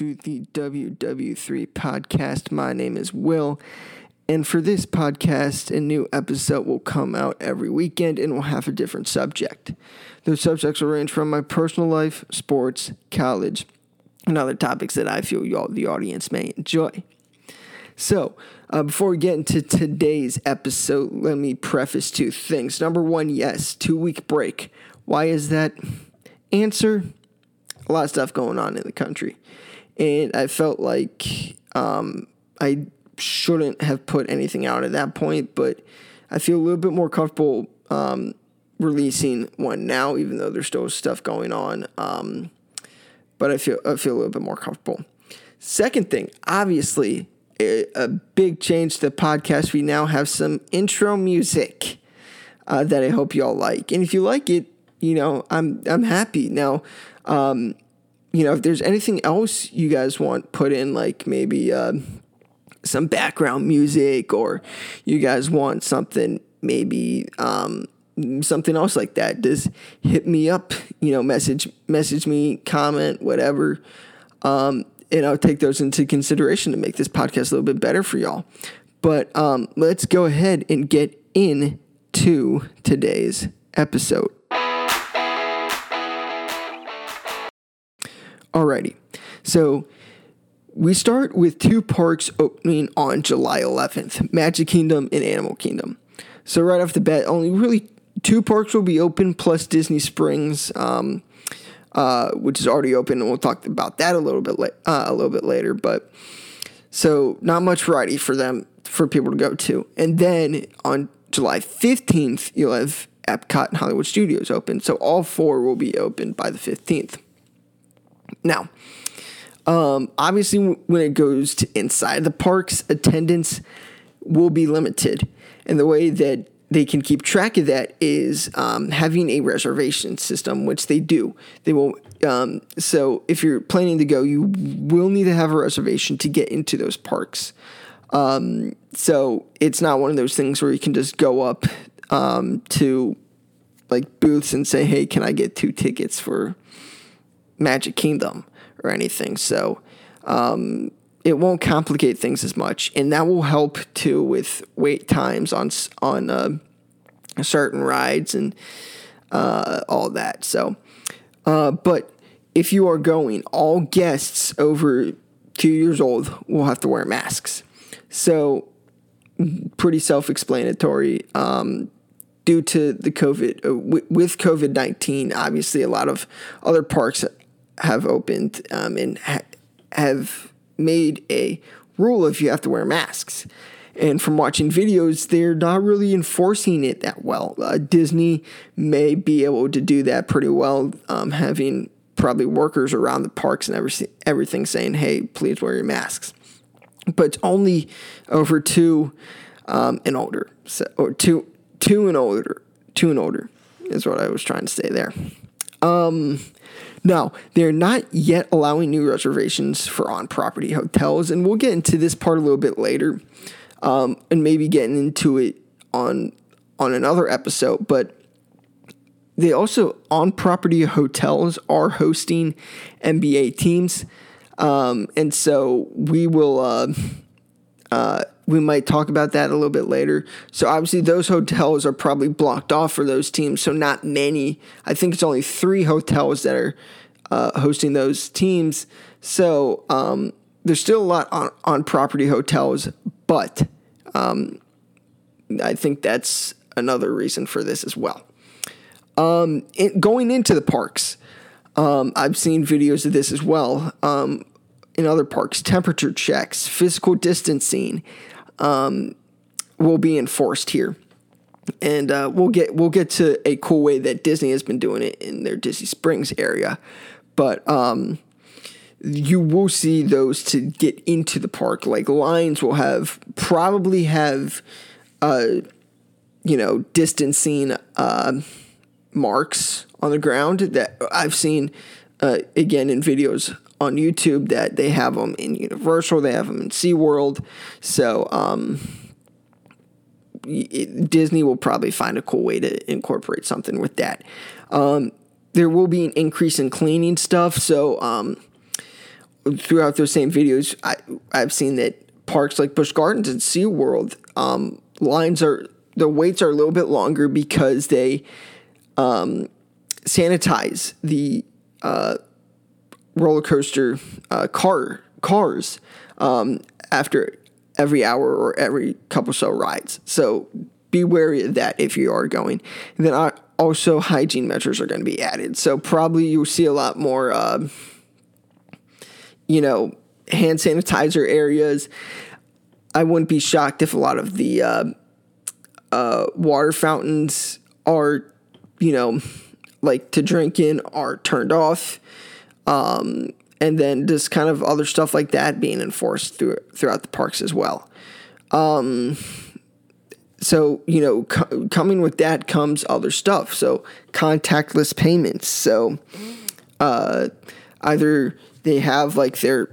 to the WW3 podcast. My name is Will, and for this podcast, a new episode will come out every weekend and will have a different subject. Those subjects will range from my personal life, sports, college, and other topics that I feel y'all, the audience, may enjoy. So, uh, before we get into today's episode, let me preface two things. Number one, yes, two week break. Why is that? Answer a lot of stuff going on in the country. And I felt like um, I shouldn't have put anything out at that point, but I feel a little bit more comfortable um, releasing one now, even though there's still stuff going on. Um, but I feel I feel a little bit more comfortable. Second thing, obviously, a, big change to the podcast. We now have some intro music uh, that I hope y'all like, and if you like it, you know, I'm I'm happy now. Um, you know, if there's anything else you guys want put in, like maybe uh, some background music, or you guys want something maybe um, something else like that, just hit me up. You know, message message me, comment, whatever. Um, and I'll take those into consideration to make this podcast a little bit better for y'all. But um, let's go ahead and get into today's episode. Alrighty. So we start with two parks opening on July 11th Magic Kingdom and Animal Kingdom. So, right off the bat, only really two parks will be open plus Disney Springs, um, uh, which is already open, and we'll talk about that a little bit la- uh, a little bit later. But so, not much variety for them for people to go to. And then on July 15th, you'll have Epcot and Hollywood Studios open. So, all four will be open by the 15th. Now, um, obviously, when it goes to inside the parks, attendance will be limited. And the way that they can keep track of that is um, having a reservation system, which they do. They will. Um, so if you're planning to go, you will need to have a reservation to get into those parks. Um, so it's not one of those things where you can just go up um, to like booths and say, "Hey, can I get two tickets for Magic Kingdom or anything. So um, it won't complicate things as much, and that will help too with wait times on on uh, certain rides and uh, all that. So, uh, but if you are going, all guests over two years old will have to wear masks. So, pretty self-explanatory. Um, due to the COVID, uh, with COVID 19, obviously a lot of other parks have opened um, and ha- have made a rule if you have to wear masks. And from watching videos, they're not really enforcing it that well. Uh, Disney may be able to do that pretty well, um, having probably workers around the parks and every, everything saying, hey, please wear your masks. But only over two um, and older. So, or two, two and older. Two and older is what I was trying to say there. Um, now, they're not yet allowing new reservations for on property hotels, and we'll get into this part a little bit later um, and maybe getting into it on, on another episode. But they also, on property hotels, are hosting NBA teams. Um, and so we will. Uh, uh, we might talk about that a little bit later. So obviously those hotels are probably blocked off for those teams. So not many. I think it's only three hotels that are uh, hosting those teams. So um, there's still a lot on, on property hotels, but um, I think that's another reason for this as well. Um, it, going into the parks, um, I've seen videos of this as well. Um, in other parks, temperature checks, physical distancing um, will be enforced here. And uh, we'll get we'll get to a cool way that Disney has been doing it in their Disney Springs area, but um, you will see those to get into the park. Like lines will have probably have, uh, you know, distancing uh, marks on the ground that I've seen uh, again in videos on YouTube that they have them in Universal, they have them in SeaWorld. So um, it, Disney will probably find a cool way to incorporate something with that. Um, there will be an increase in cleaning stuff. So um, throughout those same videos, I I've seen that parks like Busch Gardens and SeaWorld, um, lines are the waits are a little bit longer because they um, sanitize the uh, roller coaster uh, car cars um, after every hour or every couple so rides. So be wary of that if you are going. And then also hygiene measures are going to be added. So probably you'll see a lot more, uh, you know, hand sanitizer areas. I wouldn't be shocked if a lot of the uh, uh, water fountains are, you know, like to drink in are turned off. Um, and then just kind of other stuff like that being enforced through, throughout the parks as well. Um, so you know, co- coming with that comes other stuff. So contactless payments. So uh, either they have like their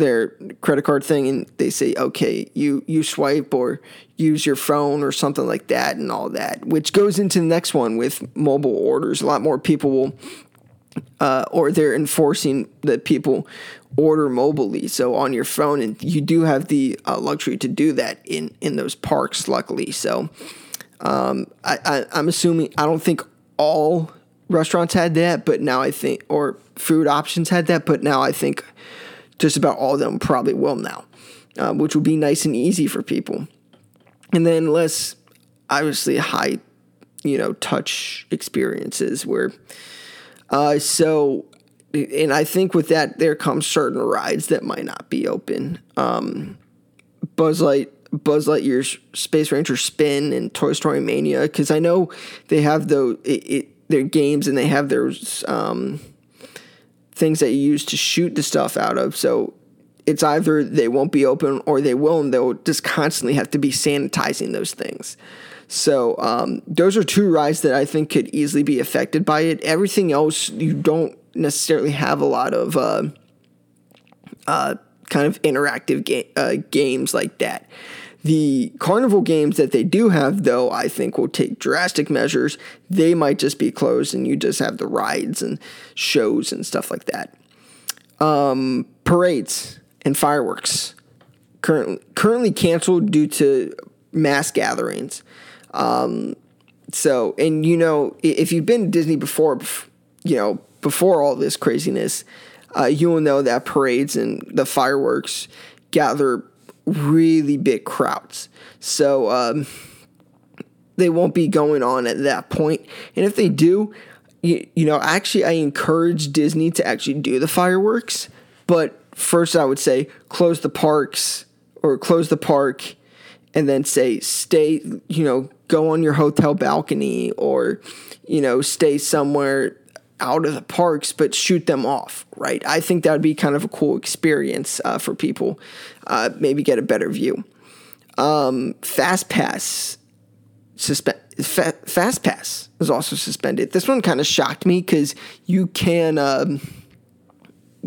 their credit card thing and they say okay you you swipe or use your phone or something like that and all that which goes into the next one with mobile orders a lot more people will uh, or they're enforcing that people order mobilely, so on your phone, and you do have the uh, luxury to do that in in those parks. Luckily, so um, I, I I'm assuming I don't think all restaurants had that, but now I think or food options had that, but now I think just about all of them probably will now, uh, which will be nice and easy for people, and then less obviously high, you know, touch experiences where uh, so, and I think with that, there comes certain rides that might not be open. Um, Buzz Light, Buzz Lightyear's Space Ranger Spin and Toy Story Mania, because I know they have those it, it, their games and they have those um, things that you use to shoot the stuff out of. So it's either they won't be open or they will, and they'll just constantly have to be sanitizing those things. So um, those are two rides that I think could easily be affected by it. Everything else, you don't necessarily have a lot of uh, uh, kind of interactive ga- uh, games like that. The carnival games that they do have, though, I think will take drastic measures. They might just be closed and you just have the rides and shows and stuff like that. Um, parades and fireworks currently currently canceled due to mass gatherings. Um, so, and you know, if you've been to Disney before, you know, before all this craziness, uh, you will know that parades and the fireworks gather really big crowds. So, um, they won't be going on at that point. And if they do, you, you know, actually, I encourage Disney to actually do the fireworks. But first, I would say close the parks or close the park and then say, stay, you know, go on your hotel balcony or, you know, stay somewhere out of the parks, but shoot them off, right? I think that would be kind of a cool experience uh, for people. Uh, maybe get a better view. Um, Fast Pass. Fa- Fast Pass is also suspended. This one kind of shocked me because you can um,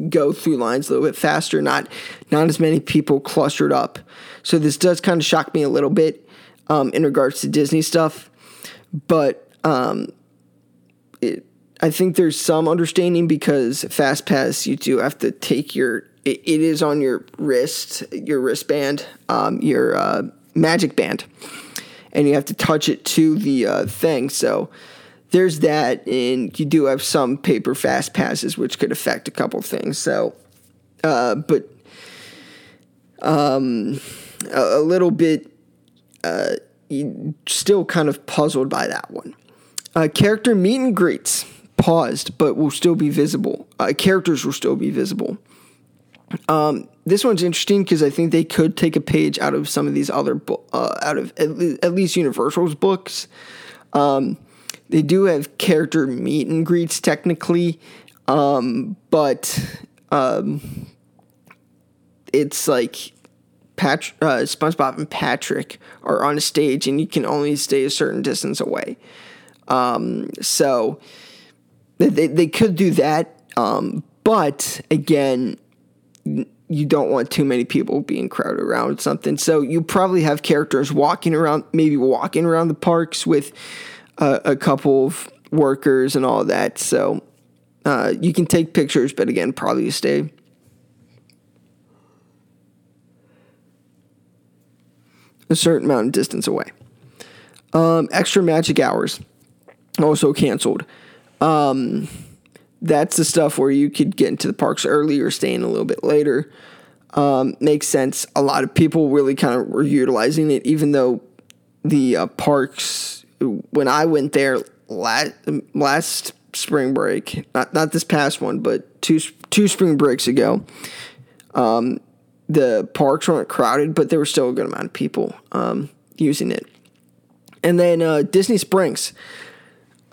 go through lines a little bit faster. Not not as many people clustered up. So this does kind of shock me a little bit um, in regards to Disney stuff, but um, I think there's some understanding because FastPass you do have to take your it, it is on your wrist, your wristband, um, your uh, Magic Band, and you have to touch it to the uh, thing. So there's that, and you do have some paper fast passes which could affect a couple things. So, uh, but um, a, a little bit uh, still kind of puzzled by that one. Uh, character meet and greets paused, but will still be visible. Uh, characters will still be visible. Um, this one's interesting because I think they could take a page out of some of these other, uh, out of at, le- at, least Universal's books. Um, they do have character meet and greets technically, um, but um, it's like Pat, uh, SpongeBob and Patrick are on a stage, and you can only stay a certain distance away. Um, so they, they could do that, um, but again, you don't want too many people being crowded around something. So you probably have characters walking around, maybe walking around the parks with uh, a couple of workers and all that. So uh, you can take pictures, but again, probably stay. A certain amount of distance away. Um, extra magic hours also canceled. Um, that's the stuff where you could get into the parks early or stay in a little bit later. Um, makes sense. A lot of people really kind of were utilizing it, even though the uh, parks, when I went there last, last spring break, not, not this past one, but two, two spring breaks ago, um, the parks weren't crowded, but there was still a good amount of people um, using it. And then uh, Disney Springs.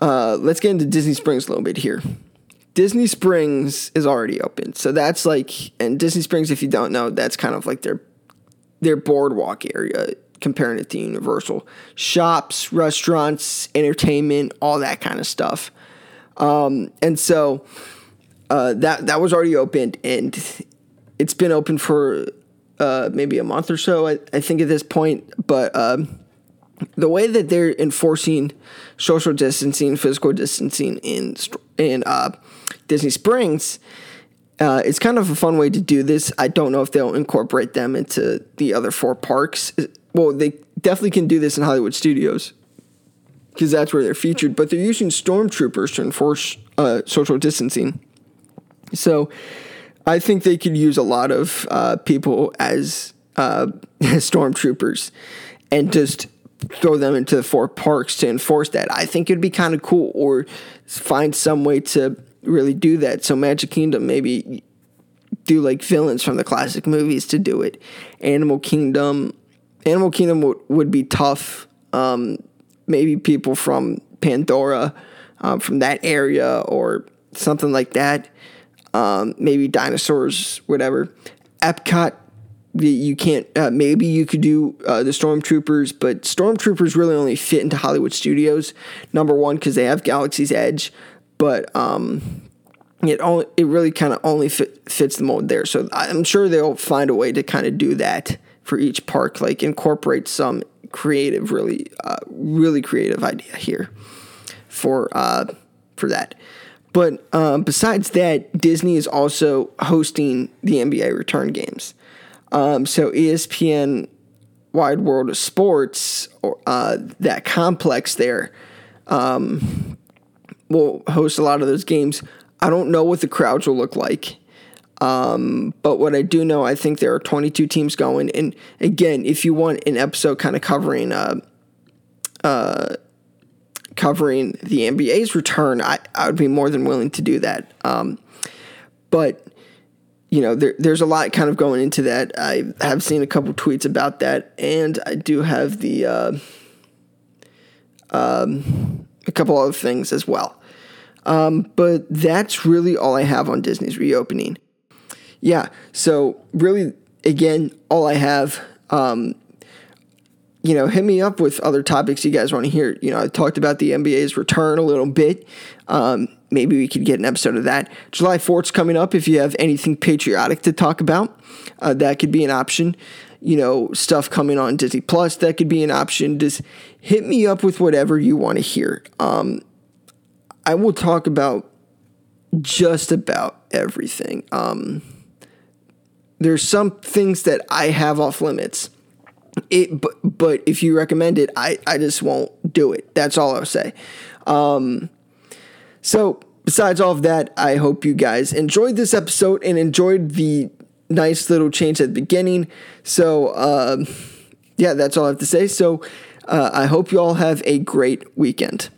Uh, let's get into Disney Springs a little bit here. Disney Springs is already open, so that's like, and Disney Springs, if you don't know, that's kind of like their their boardwalk area, comparing it to Universal. Shops, restaurants, entertainment, all that kind of stuff. Um, and so uh, that that was already opened, and it's been open for uh, maybe a month or so, I, I think, at this point. But um, the way that they're enforcing social distancing, physical distancing in in uh, Disney Springs, uh, it's kind of a fun way to do this. I don't know if they'll incorporate them into the other four parks. Well, they definitely can do this in Hollywood Studios because that's where they're featured. But they're using stormtroopers to enforce uh, social distancing. So I think they could use a lot of uh, people as uh, stormtroopers and just throw them into the four parks to enforce that. I think it'd be kind of cool, or find some way to really do that. So Magic Kingdom maybe do like villains from the classic movies to do it. Animal Kingdom, Animal Kingdom w- would be tough. Um, maybe people from Pandora, um, from that area, or something like that. Um, maybe dinosaurs, whatever. Epcot you can't uh, maybe you could do uh, the stormtroopers but stormtroopers really only fit into hollywood studios number one because they have galaxy's edge but um, it only it really kind of only fit, fits the mold there. So i'm sure they'll find a way to kind of do that for each park like incorporate some creative really uh, really creative idea here for uh, for that. But um, besides that disney is also hosting the nba return games um, so ESPN Wide World of Sports, uh, that complex there, um, will host a lot of those games. I don't know what the crowds will look like. Um, but what I do know, I think there are 22 teams going. And again, if you want an episode kind of covering, uh, uh, covering the NBA's return, I, I would be more than willing to do that. Um, but you know, there, there's a lot kind of going into that. I have seen a couple tweets about that, and I do have the uh, um, a couple other things as well. Um, but that's really all I have on Disney's reopening. Yeah, so really, again, all I have. Um, you know, hit me up with other topics you guys want to hear. You know, I talked about the NBA's return a little bit. Um, maybe we could get an episode of that. July 4th's coming up. If you have anything patriotic to talk about, uh, that could be an option. You know, stuff coming on Disney Plus, that could be an option. Just hit me up with whatever you want to hear. Um, I will talk about just about everything. Um, there's some things that I have off limits. It, but, but if you recommend it, I, I just won't do it. That's all I'll say. Um, so, besides all of that, I hope you guys enjoyed this episode and enjoyed the nice little change at the beginning. So, um, yeah, that's all I have to say. So, uh, I hope you all have a great weekend.